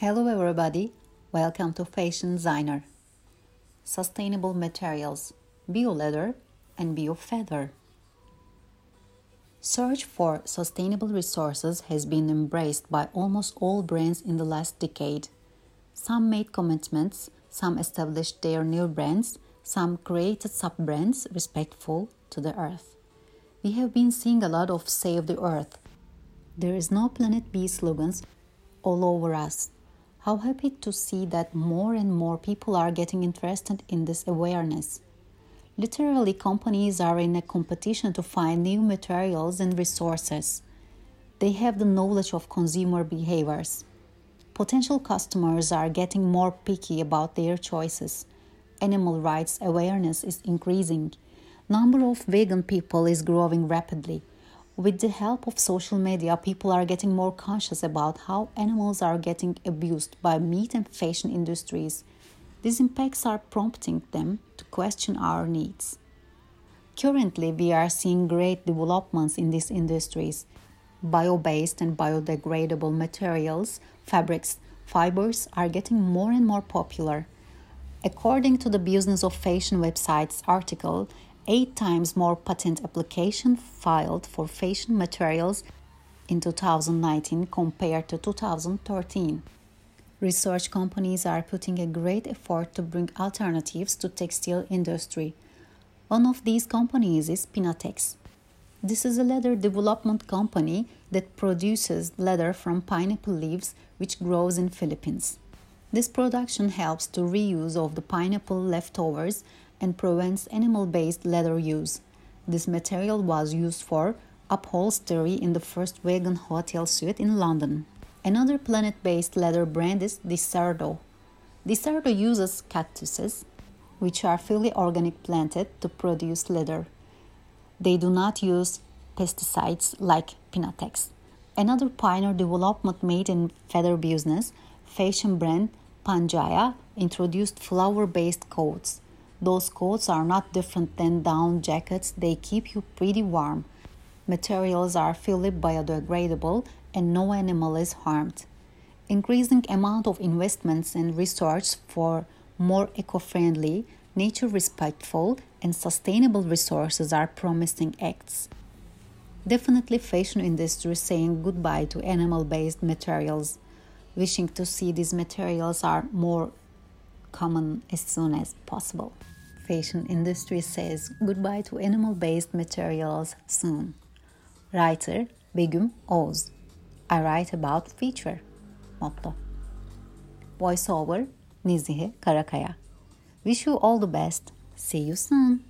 Hello, everybody. Welcome to Fashion Designer. Sustainable materials, bio leather, and bio feather. Search for sustainable resources has been embraced by almost all brands in the last decade. Some made commitments, some established their new brands, some created sub brands respectful to the earth. We have been seeing a lot of Save the Earth. There is no Planet B slogans all over us. How happy to see that more and more people are getting interested in this awareness. Literally, companies are in a competition to find new materials and resources. They have the knowledge of consumer behaviors. Potential customers are getting more picky about their choices. Animal rights awareness is increasing. Number of vegan people is growing rapidly. With the help of social media, people are getting more conscious about how animals are getting abused by meat and fashion industries these impacts are prompting them to question our needs. Currently, we are seeing great developments in these industries. Bio based and biodegradable materials, fabrics, fibers are getting more and more popular. According to the Business of Fashion website's article, eight times more patent application filed for fashion materials in 2019 compared to 2013 research companies are putting a great effort to bring alternatives to textile industry. One of these companies is Pinatex. This is a leather development company that produces leather from pineapple leaves which grows in Philippines. This production helps to reuse of the pineapple leftovers and prevents animal-based leather use. This material was used for upholstery in the first vegan hotel suite in London. Another planet based leather brand is Desserto. Desserto uses cactuses, which are fully organic planted to produce leather. They do not use pesticides like Pinatex. Another pioneer development made in feather business, fashion brand Pangaia introduced flower based coats. Those coats are not different than down jackets, they keep you pretty warm. Materials are fully biodegradable and no animal is harmed. Increasing amount of investments and research for more eco-friendly, nature-respectful, and sustainable resources are promising acts. Definitely fashion industry saying goodbye to animal-based materials, wishing to see these materials are more common as soon as possible. Fashion industry says goodbye to animal-based materials soon. Writer Begüm Oz. I write about feature. Motto. Voiceover Nizihe Karakaya. Wish you all the best. See you soon.